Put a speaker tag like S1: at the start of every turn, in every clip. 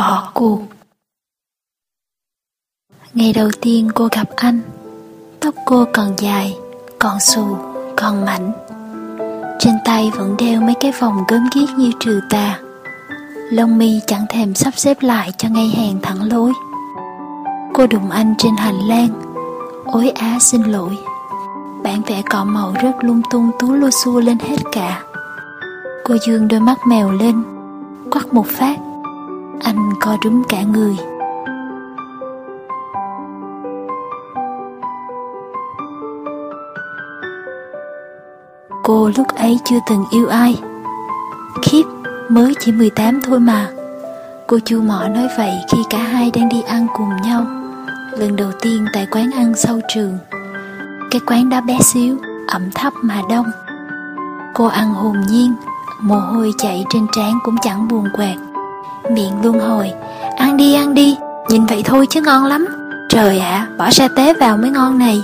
S1: bỏ cuộc. Ngày đầu tiên cô gặp anh, tóc cô còn dài, còn xù, còn mảnh. Trên tay vẫn đeo mấy cái vòng gớm ghiếc như trừ tà. Lông mi chẳng thèm sắp xếp lại cho ngay hàng thẳng lối. Cô đụng anh trên hành lang. Ối á, xin lỗi. Bản vẽ cọ màu rất lung tung, tú lô xua lên hết cả. Cô dương đôi mắt mèo lên quắt một phát anh co rúm cả người. Cô lúc ấy chưa từng yêu ai. Khiếp, mới chỉ 18 thôi mà. Cô chu mỏ nói vậy khi cả hai đang đi ăn cùng nhau. Lần đầu tiên tại quán ăn sau trường. Cái quán đó bé xíu, ẩm thấp mà đông. Cô ăn hồn nhiên, mồ hôi chạy trên trán cũng chẳng buồn quẹt Miệng luôn hồi. Ăn đi ăn đi, nhìn vậy thôi chứ ngon lắm. Trời ạ, bỏ sa tế vào mới ngon này.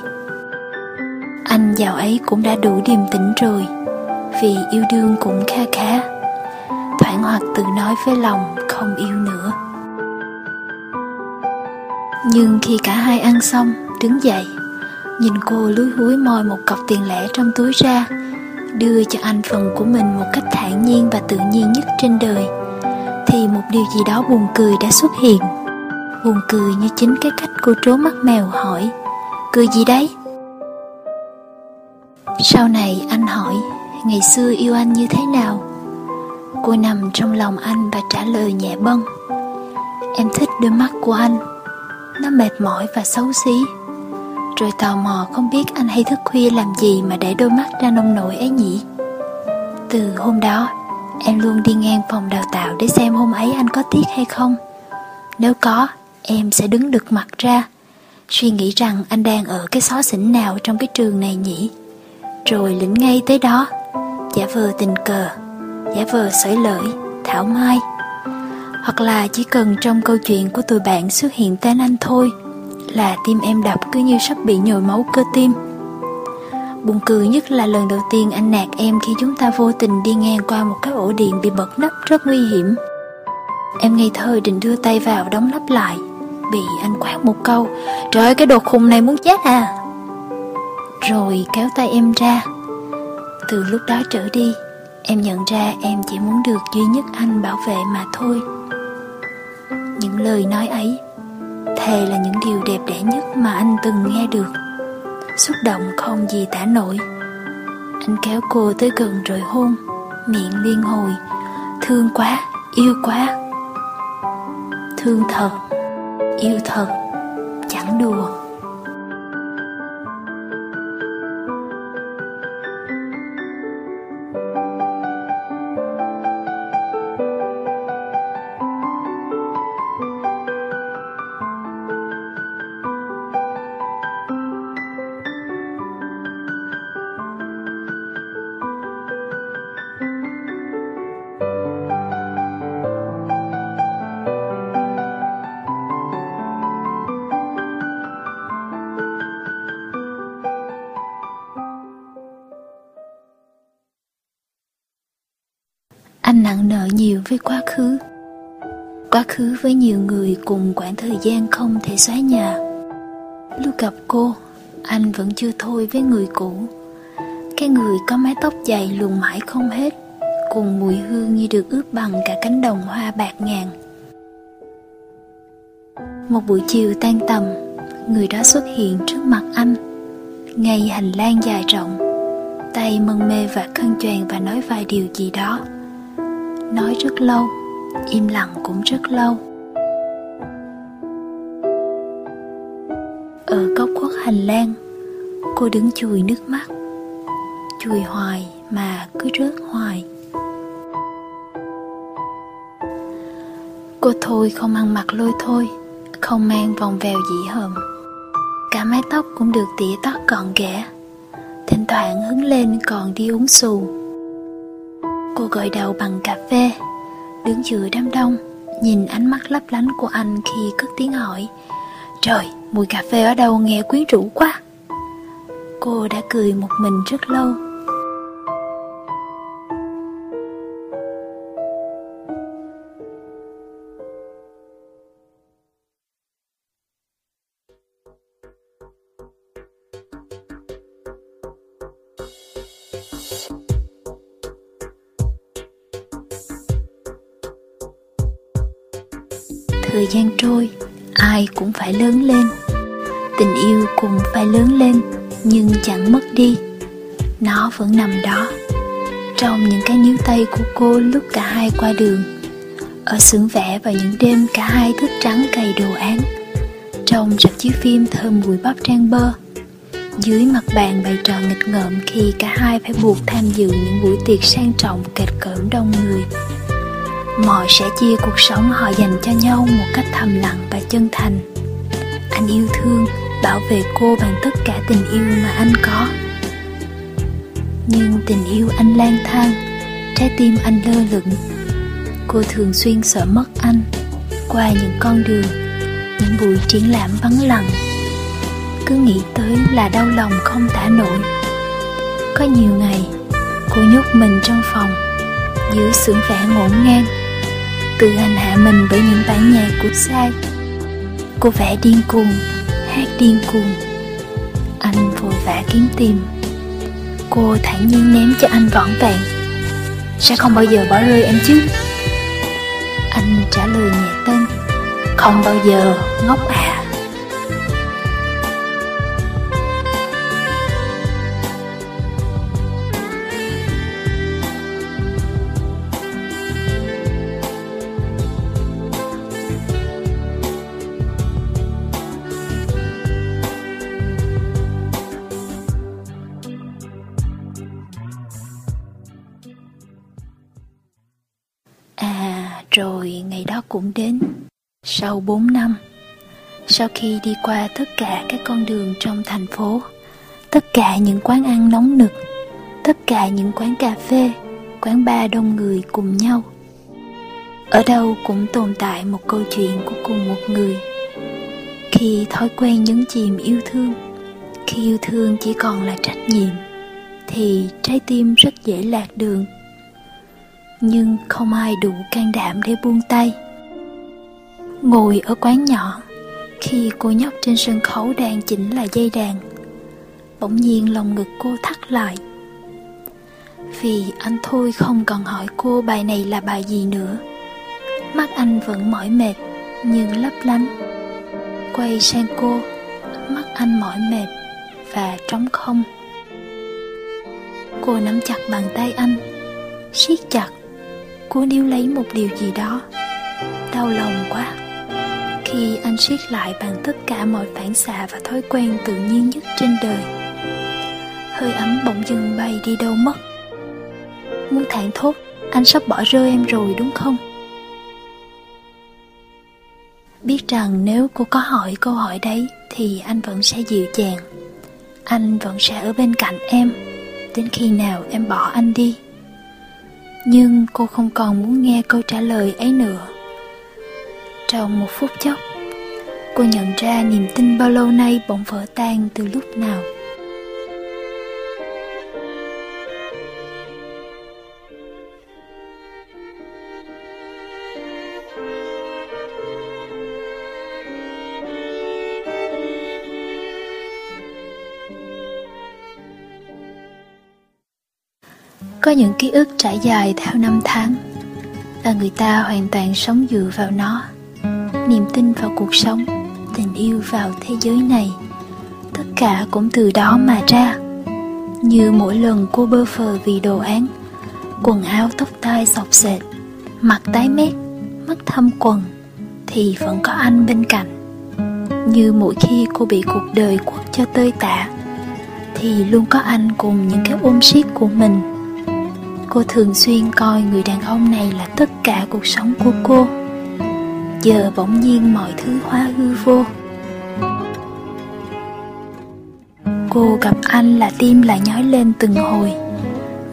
S1: Anh giàu ấy cũng đã đủ điềm tĩnh rồi Vì yêu đương cũng kha khá. Thoảng hoặc tự nói với lòng không yêu nữa. Nhưng khi cả hai ăn xong Đứng dậy Nhìn cô lúi húi moi một cọc tiền lẻ trong túi ra Đưa cho anh phần của mình một cách thản nhiên và tự nhiên nhất trên đời. Thì một điều gì đó buồn cười đã xuất hiện. Buồn cười như chính cái cách cô trố mắt mèo hỏi. Cười gì đấy? Sau này anh hỏi, Ngày xưa yêu anh như thế nào? Cô nằm trong lòng anh và trả lời nhẹ bâng. Em thích đôi mắt của anh. Nó mệt mỏi và xấu xí. Rồi tò mò không biết anh hay thức khuya làm gì Mà để đôi mắt ra nông nổi ấy nhỉ? Từ hôm đó Em luôn đi ngang phòng đào tạo Để xem hôm ấy anh có tiết hay không. Nếu có, Em sẽ đứng đực mặt ra. Suy nghĩ rằng anh đang ở cái xó xỉnh nào Trong cái trường này nhỉ? Rồi lĩnh ngay tới đó. Giả vờ tình cờ, giả vờ sởi lợi thảo mai. Hoặc là chỉ cần trong câu chuyện của tụi bạn xuất hiện tên anh thôi, là tim em đập cứ như sắp bị nhồi máu cơ tim buồn cười nhất là lần đầu tiên anh nạt em khi chúng ta vô tình đi ngang qua một cái ổ điện bị bật nắp rất nguy hiểm. Em ngây thơ định đưa tay vào đóng nắp lại, bị anh quát một câu, trời ơi, cái đồ khùng này muốn chết à? Rồi kéo tay em ra. Từ lúc đó trở đi, em nhận ra em chỉ muốn được duy nhất anh bảo vệ mà thôi. Những lời nói ấy, thề là những điều đẹp đẽ nhất mà anh từng nghe được xúc động không gì tả nổi. Anh kéo cô tới gần rồi hôn, miệng liên hồi. Thương quá, yêu quá. Thương thật, yêu thật, chẳng đùa. Quá khứ. Quá khứ với nhiều người cùng quãng thời gian không thể xóa nhòa. Lúc gặp cô, Anh vẫn chưa thôi với người cũ. Cái người có mái tóc dày luồn mãi không hết, Cùng mùi hương như được ướp bằng cả cánh đồng hoa bạc ngàn. Một buổi chiều tan tầm, Người đó xuất hiện trước mặt anh. Ngay hành lang dài rộng, Tay mân mê và khăn choàng và nói vài điều gì đó nói rất lâu, im lặng cũng rất lâu. Ở góc khuất hành lang, cô đứng chùi nước mắt. Chùi hoài mà cứ rớt hoài. Cô thôi không ăn mặc lôi thôi, không mang vòng vèo dĩ hờm. Cả mái tóc cũng được tỉa tóc gọn ghẽ. Thỉnh thoảng hứng lên còn đi uống xù. Cô gội đầu bằng cà phê. Đứng giữa đám đông Nhìn ánh mắt lấp lánh của anh khi cất tiếng hỏi. Trời, mùi cà phê ở đâu nghe quyến rũ quá. Cô đã cười một mình rất lâu. Thời gian trôi, ai cũng phải lớn lên. Tình yêu cũng phải lớn lên, nhưng chẳng mất đi. Nó vẫn nằm đó, trong những cái níu tay của cô lúc cả hai qua đường. Ở xưởng vẽ vào những đêm cả hai thức trắng cày đồ án. Trong rạp chiếu phim thơm mùi bắp trang bơ, dưới mặt bàn bày trò nghịch ngợm khi cả hai phải buộc tham dự những buổi tiệc sang trọng kịch cỡm đông người mọi sẽ chia cuộc sống họ dành cho nhau một cách thầm lặng và chân thành. Anh yêu thương, bảo vệ cô bằng tất cả tình yêu mà anh có. Nhưng tình yêu anh lang thang, trái tim anh lơ lửng. Cô thường xuyên sợ mất anh, qua những con đường, những buổi triển lãm vắng lặng. Cứ nghĩ tới là đau lòng không tả nổi. Có nhiều ngày, cô nhốt mình trong phòng, dưới xưởng vẽ ngổn ngang tự hành hạ mình bởi những bản nhạc của sai. Cô vẽ điên cuồng, hát điên cuồng. Anh vội vã kiếm tìm. Cô thản nhiên ném cho anh vỏn vẹn sẽ không bao giờ bỏ rơi em chứ? Anh trả lời nhẹ tên. Không bao giờ, ngốc à. Đó cũng đến. Sau 4 năm, Sau khi đi qua tất cả các con đường trong thành phố, Tất cả những quán ăn nóng nực, Tất cả những quán cà phê, Quán bar đông người cùng nhau, Ở đâu cũng tồn tại một câu chuyện của cùng một người. Khi thói quen nhấn chìm yêu thương, Khi yêu thương chỉ còn là trách nhiệm, Thì trái tim rất dễ lạc đường. Nhưng không ai đủ can đảm để buông tay ngồi ở quán nhỏ, khi cô nhóc trên sân khấu đang chỉnh lại dây đàn, bỗng nhiên lòng ngực cô thắt lại. Vì anh thôi không còn hỏi cô bài này là bài gì nữa. Mắt anh vẫn mỏi mệt, nhưng lấp lánh. Quay sang cô, mắt anh mỏi mệt và trống không. Cô nắm chặt bàn tay anh, siết chặt. Cô níu lấy một điều gì đó, đau lòng quá khi anh siết lại bằng tất cả mọi phản xạ và thói quen tự nhiên nhất trên đời. Hơi ấm bỗng dưng bay đi đâu mất. Muốn thản thốt, anh sắp bỏ rơi em rồi đúng không? Biết rằng nếu cô có hỏi câu hỏi đấy thì anh vẫn sẽ dịu dàng. Anh vẫn sẽ ở bên cạnh em. Đến khi nào em bỏ anh đi? Nhưng cô không còn muốn nghe câu trả lời ấy nữa trong một phút chốc. Cô nhận ra niềm tin bao lâu nay bỗng vỡ tan từ lúc nào. Có những ký ức trải dài theo năm tháng, và người ta hoàn toàn sống dựa vào nó niềm tin vào cuộc sống, tình yêu vào thế giới này. Tất cả cũng từ đó mà ra. Như mỗi lần cô bơ phờ vì đồ án, quần áo tóc tai sọc sệt mặt tái mét mắt thâm quần, thì vẫn có anh bên cạnh. Như mỗi khi cô bị cuộc đời quất cho tơi tả, thì luôn có anh cùng những cái ôm siết của mình. Cô thường xuyên coi người đàn ông này là tất cả cuộc sống của cô giờ bỗng nhiên mọi thứ hóa hư vô. Cô gặp anh là tim lại nhói lên từng hồi,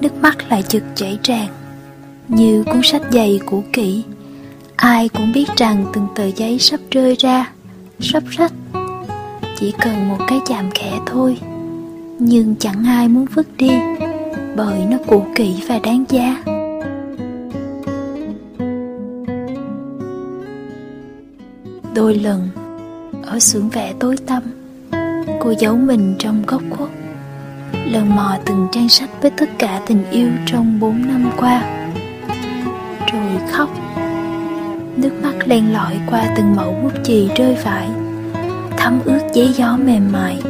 S1: nước mắt lại chực chảy tràn. Như cuốn sách dày cũ kỹ, ai cũng biết rằng từng tờ giấy sắp rơi ra, sắp rách. Chỉ cần một cái chạm khẽ thôi, nhưng chẳng ai muốn vứt đi, bởi nó cũ kỹ và đáng giá. Đôi lần ở xưởng vẽ tối tăm cô giấu mình trong góc khuất lần mò từng trang sách với tất cả tình yêu trong bốn năm qua. Rồi khóc, Nước mắt len lỏi qua từng mẫu bút chì rơi vãi, Thấm ướt giấy gió mềm mại.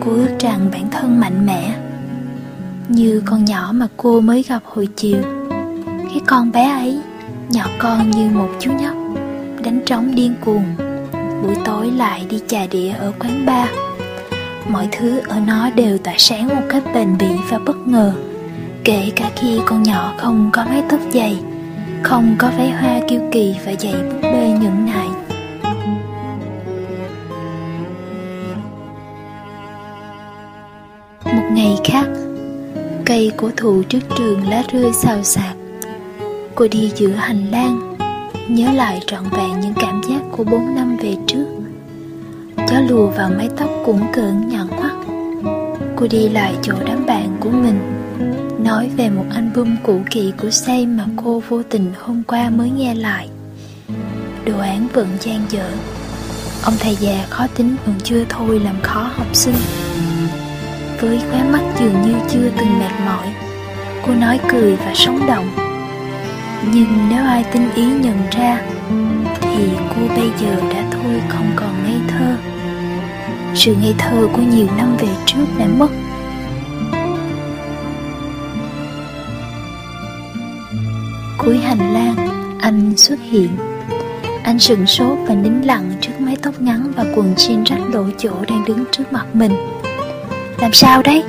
S1: Cô ước rằng bản thân mạnh mẽ, Như con nhỏ mà cô mới gặp hồi chiều. Cái con bé ấy, Nhỏ con như một chú nhóc. Đánh trống điên cuồng. Buổi tối lại đi trà đĩa ở quán bar. Mọi thứ ở nó đều tỏa sáng một cách bền bỉ và bất ngờ. Kể cả khi con nhỏ không có mái tóc dày, Không có váy hoa kiêu kỳ và giày búp bê nhẫn nại. Một ngày khác, Cây cổ thụ trước trường lá rơi xào xạc. Cô đi giữa hành lang Nhớ lại trọn vẹn những cảm giác của bốn năm về trước. Gió lùa vào mái tóc cũng cỡn nhọn hoắt Cô đi lại chỗ đám bạn của mình, Nói về một album cũ kỹ của Say mà cô vô tình hôm qua mới nghe lại. Đồ án vẫn gian dở. Ông thầy già khó tính vẫn chưa thôi làm khó học sinh. Với khóe mắt dường như chưa từng mệt mỏi, Cô nói cười và sống động. Nhưng nếu ai tinh ý nhận ra, Thì cô bây giờ đã thôi không còn ngây thơ. Sự ngây thơ của nhiều năm về trước đã mất. Cuối hành lang, anh xuất hiện. Anh sừng sốt và nín lặng trước mái tóc ngắn và quần jean rách đổ chỗ đang đứng trước mặt mình. Làm sao đấy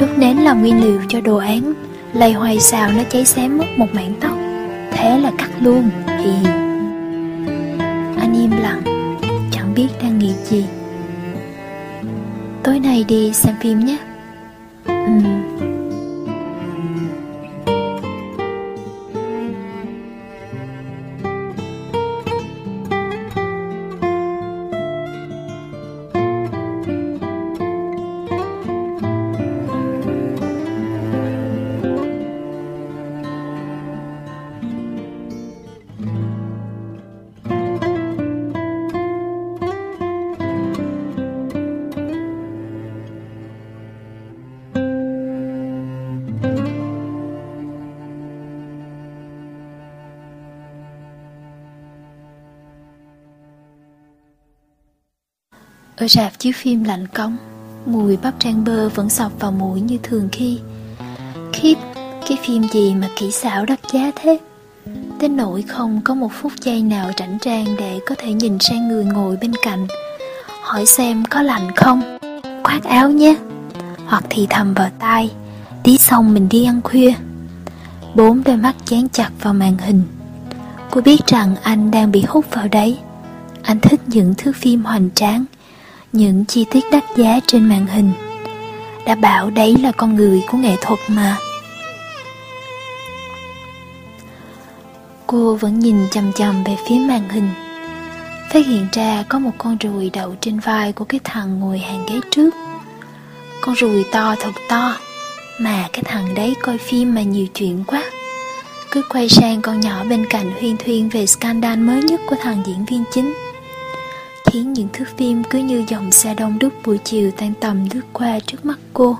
S1: đốt nến là nguyên liệu cho đồ án lầy hoài xào nó cháy xém mất một mảng tóc, thế là cắt luôn thì anh im lặng, chẳng biết đang nghĩ gì. Tối nay đi xem phim nhé. Ừ. Ở rạp chiếu phim lạnh cống Mùi bắp rang bơ vẫn sọc vào mũi như thường khi. Khiếp, cái phim gì mà kỹ xảo đắt giá thế? Đến nỗi không có một phút giây nào rảnh rang để có thể nhìn sang người ngồi bên cạnh Hỏi xem có lạnh không? Khoác áo nhé. Hoặc thì thầm vào tai Tí xong mình đi ăn khuya. Bốn đôi mắt dán chặt vào màn hình. Cô biết rằng anh đang bị hút vào đấy. Anh thích những thước phim hoành tráng những chi tiết đắt giá trên màn hình, đã bảo đấy là con người của nghệ thuật mà. Cô vẫn nhìn chằm chằm về phía màn hình, phát hiện ra có một con ruồi đậu trên vai của cái thằng ngồi hàng ghế trước. Con ruồi to thật to, mà cái thằng đấy coi phim mà nhiều chuyện quá. Cứ quay sang con nhỏ bên cạnh huyên thuyên về scandal mới nhất của thằng diễn viên chính khiến những thước phim cứ như dòng xe đông đúc buổi chiều tan tầm lướt qua trước mắt cô.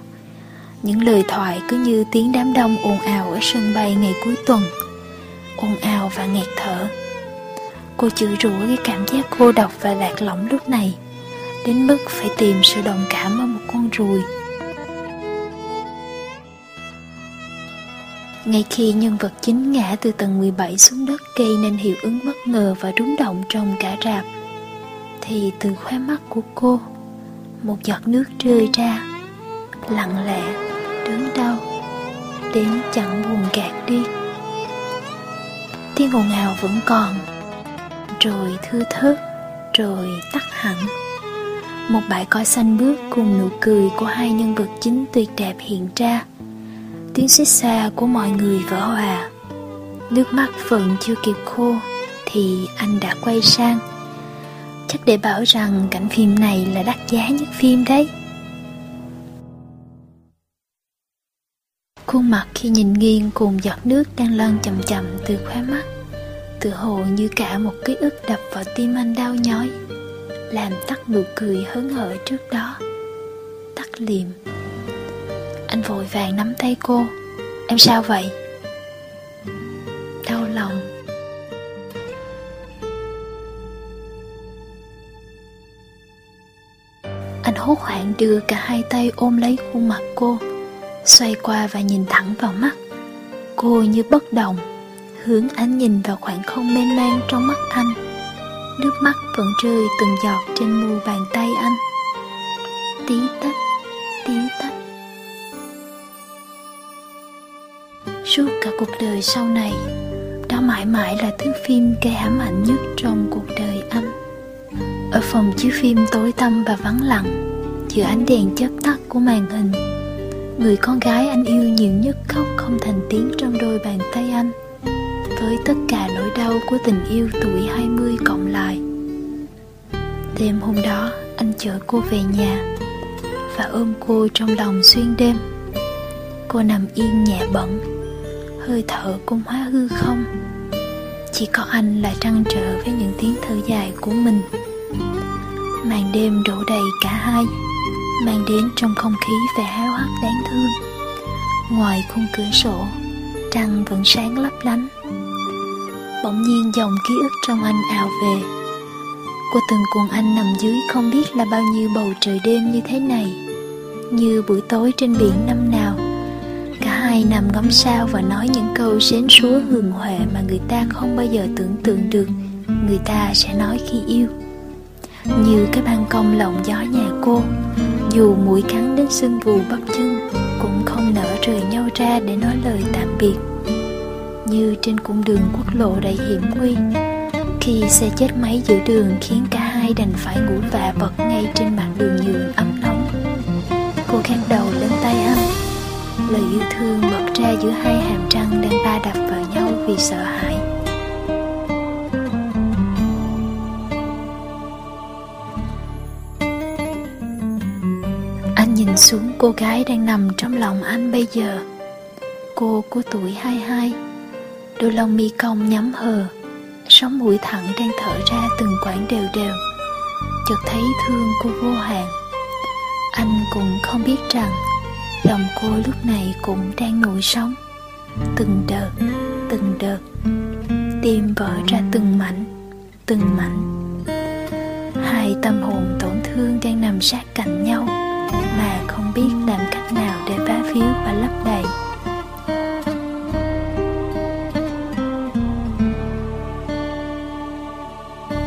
S1: Những lời thoại cứ như tiếng đám đông ồn ào ở sân bay ngày cuối tuần. Ồn ào và nghẹt thở. Cô chửi rủa cái cảm giác cô độc và lạc lõng lúc này, đến mức phải tìm sự đồng cảm ở một con ruồi. Ngay khi nhân vật chính ngã từ tầng 17 xuống đất gây nên hiệu ứng bất ngờ và rúng động trong cả rạp thì từ khóe mắt của cô, một giọt nước rơi ra, lặng lẽ, đớn đau, đến chẳng buồn gạt đi. Tiếng ồn ào vẫn còn, rồi thưa thớt, rồi tắt hẳn. Một bãi cỏ xanh bước cùng nụ cười của hai nhân vật chính tuyệt đẹp hiện ra. Tiếng xích xa của mọi người vỡ hòa. Nước mắt vẫn chưa kịp khô thì anh đã quay sang chắc để bảo rằng cảnh phim này là đắt giá nhất phim đấy. Khuôn mặt khi nhìn nghiêng cùng giọt nước đang lăn chậm chậm từ khóe mắt tự hồ như cả một ký ức đập vào tim anh đau nhói, làm tắt nụ cười hớn hở trước đó. Tắt liềm. Anh vội vàng nắm tay cô. Em sao vậy? Bạn đưa cả hai tay ôm lấy khuôn mặt cô Xoay qua và nhìn thẳng vào mắt. Cô như bất động Hướng ánh nhìn vào khoảng không mênh mang trong mắt anh. Nước mắt vẫn rơi từng giọt trên mu bàn tay anh. Tí tách, tí tách. Suốt cả cuộc đời sau này Đó mãi mãi là thước phim gây ám ảnh nhất trong cuộc đời anh. Ở phòng chiếu phim tối tăm và vắng lặng Giữa ánh đèn chớp tắt của màn hình. Người con gái anh yêu nhiều nhất khóc không thành tiếng trong đôi bàn tay anh. Với tất cả nỗi đau của tình yêu tuổi 20 cộng lại. Đêm hôm đó, anh chở cô về nhà Và ôm cô trong lòng xuyên đêm. Cô nằm yên nhẹ bẩn Hơi thở cũng hóa hư không. Chỉ có anh là trăn trở với những tiếng thở dài của mình. Màn đêm đổ đầy cả hai mang đến trong không khí vẻ háo hức đáng thương. Ngoài khung cửa sổ, trăng vẫn sáng lấp lánh. Bỗng nhiên dòng ký ức trong anh ào về. Cô từng cùng anh nằm dưới không biết là bao nhiêu bầu trời đêm như thế này, như buổi tối trên biển năm nào. Cả hai nằm ngắm sao và nói những câu xến súa hường huệ mà người ta không bao giờ tưởng tượng được, người ta sẽ nói khi yêu. Như cái ban công lộng gió nhà cô dù mũi cắn đến sưng vù bắp chân, cũng không nỡ rời nhau ra để nói lời tạm biệt. Như trên cung đường quốc lộ đầy hiểm nguy khi xe chết máy giữa đường khiến cả hai đành phải ngủ vạ vật ngay trên mặt đường nhựa ấm nóng. Cô khang đầu lên tay anh lời yêu thương bật ra giữa hai hàm răng đang va đập vào nhau vì sợ hãi. Nhìn xuống cô gái đang nằm trong lòng anh bây giờ. Cô của tuổi 22 Đôi lông mi cong nhắm hờ Sống mũi thẳng đang thở ra từng quãng đều đều. Chợt thấy thương cô vô hạn. Anh cũng không biết rằng Lòng cô lúc này cũng đang nổi sóng Từng đợt, từng đợt Tim vỡ ra từng mảnh, từng mảnh. Hai tâm hồn tổn thương đang nằm sát cạnh nhau mà không biết làm cách nào để phá phiếu và lấp đầy.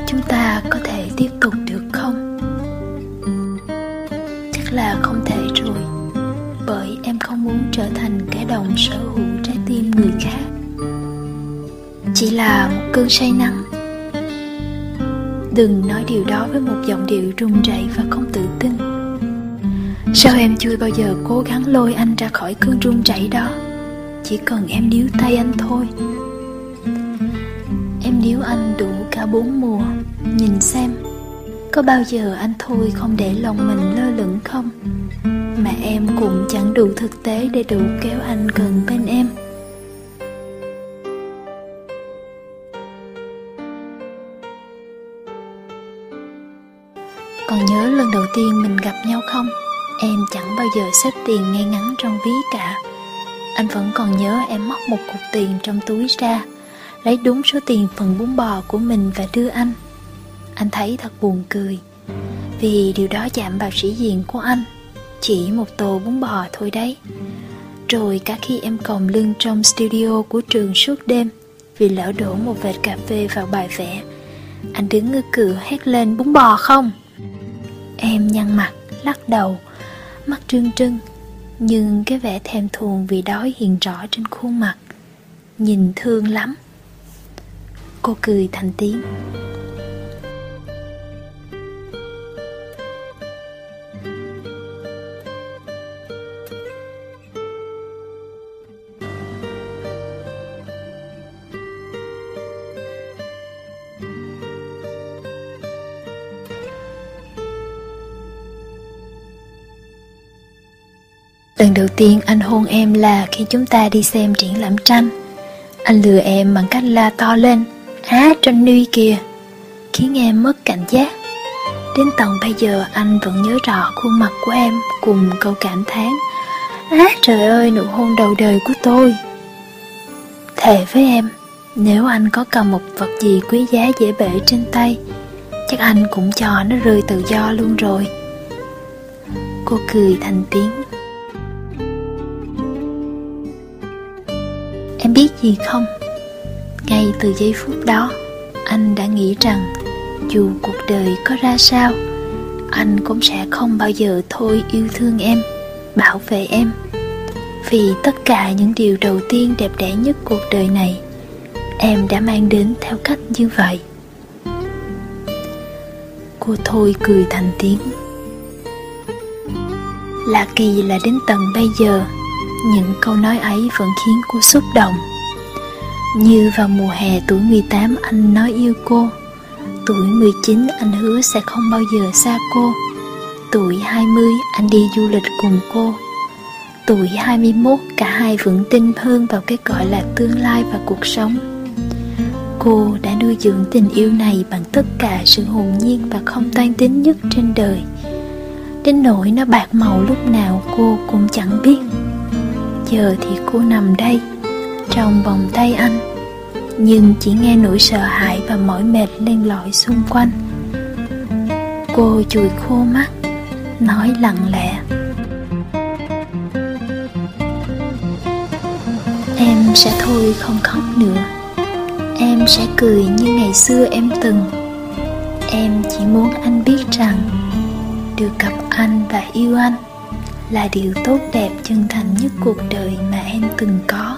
S1: Chúng ta có thể tiếp tục được không? Chắc là không thể rồi, bởi em không muốn trở thành kẻ đồng sở hữu trái tim người khác. Chỉ là một cơn say nắng. Đừng nói điều đó với một giọng điệu run rẩy và không tự tin. Sao em chưa bao giờ cố gắng lôi anh ra khỏi cơn run rẩy đó? Chỉ cần em níu tay anh thôi. Em níu anh đủ cả bốn mùa. Nhìn xem, Có bao giờ anh thôi không để lòng mình lơ lửng không? Mà em cũng chẳng đủ thực tế để đủ kéo anh gần bên em. Còn nhớ lần đầu tiên mình gặp nhau không? Em chẳng bao giờ xếp tiền ngay ngắn trong ví cả. Anh vẫn còn nhớ em móc một cục tiền trong túi ra Lấy đúng số tiền phần bún bò của mình và đưa anh. Anh thấy thật buồn cười Vì điều đó chạm vào sĩ diện của anh Chỉ một tô bún bò thôi đấy. Rồi cả khi em còng lưng trong studio của trường suốt đêm Vì lỡ đổ một vệt cà phê vào bài vẽ Anh đứng ngơ cửa hét lên bún bò không? Em nhăn mặt, lắc đầu mắt trưng trưng nhưng cái vẻ thèm thuồng vì đói hiện rõ trên khuôn mặt. Nhìn thương lắm. Cô cười thành tiếng. Lần đầu tiên anh hôn em là khi chúng ta đi xem triển lãm tranh. Anh lừa em bằng cách la to lên, Á tranh nuy kìa! Khiến em mất cảnh giác. Đến tận bây giờ, anh vẫn nhớ rõ khuôn mặt của em Cùng câu cảm thán, Á, trời ơi, nụ hôn đầu đời của tôi! Thề với em, Nếu anh có cầm một vật gì quý giá dễ bể trên tay, Chắc anh cũng cho nó rơi tự do luôn rồi. Cô cười thành tiếng. Em biết gì không? Ngay từ giây phút đó, Anh đã nghĩ rằng Dù cuộc đời có ra sao, Anh cũng sẽ không bao giờ thôi yêu thương em, Bảo vệ em. Vì tất cả những điều đầu tiên đẹp đẽ nhất cuộc đời này, Em đã mang đến theo cách như vậy. Cô Thôi cười thành tiếng. Lạ kỳ là đến tận bây giờ những câu nói ấy vẫn khiến cô xúc động. Như vào mùa hè tuổi 18 anh nói yêu cô. Tuổi 19 anh hứa sẽ không bao giờ xa cô. Tuổi 20 anh đi du lịch cùng cô. Tuổi 21 cả hai vững tin hơn vào cái gọi là tương lai và cuộc sống. Cô đã nuôi dưỡng tình yêu này bằng tất cả sự hồn nhiên và không toan tính nhất trên đời. Đến nỗi nó bạc màu lúc nào, cô cũng chẳng biết. Giờ thì cô nằm đây, Trong vòng tay anh. Nhưng chỉ nghe nỗi sợ hãi và mỏi mệt lên lỏi xung quanh. Cô chùi khô mắt, Nói lặng lẽ. Em sẽ thôi không khóc nữa. Em sẽ cười như ngày xưa em từng. Em chỉ muốn anh biết rằng, được gặp anh và yêu anh là điều tốt đẹp chân thành nhất cuộc đời mà em từng có.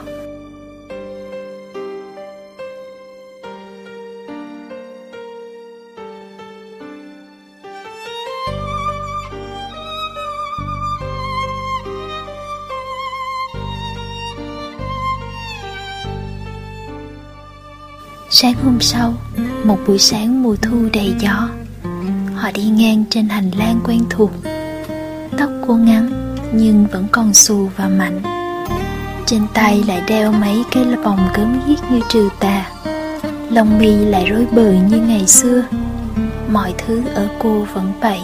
S1: Sáng hôm sau, một buổi sáng mùa thu đầy gió, Họ đi ngang trên hành lang quen thuộc. Tóc cô ngắn nhưng vẫn còn xù và mạnh. Trên tay lại đeo mấy cái vòng gớm ghiếc như trừ tà. Lông mi lại rối bời như ngày xưa. Mọi thứ ở cô vẫn vậy.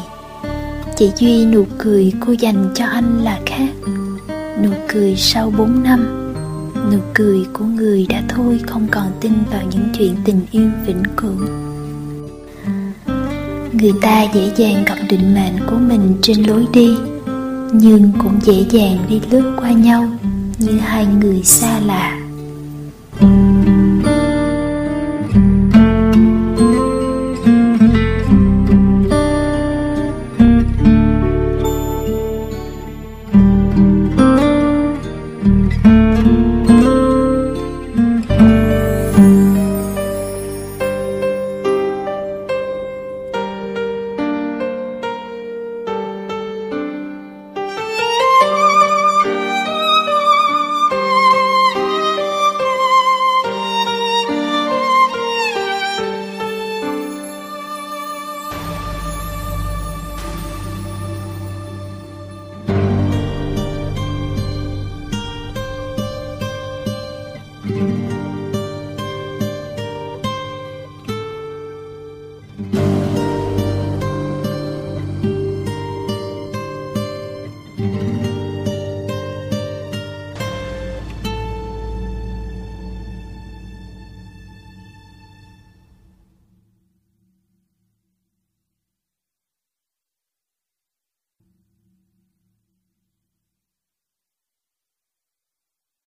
S1: Chỉ duy nụ cười cô dành cho anh là khác. Nụ cười sau 4 năm. Nụ cười của người đã thôi không còn tin vào những chuyện tình yêu vĩnh cửu. Người ta dễ dàng gặp định mệnh của mình trên lối đi nhưng cũng dễ dàng đi lướt qua nhau như hai người xa lạ.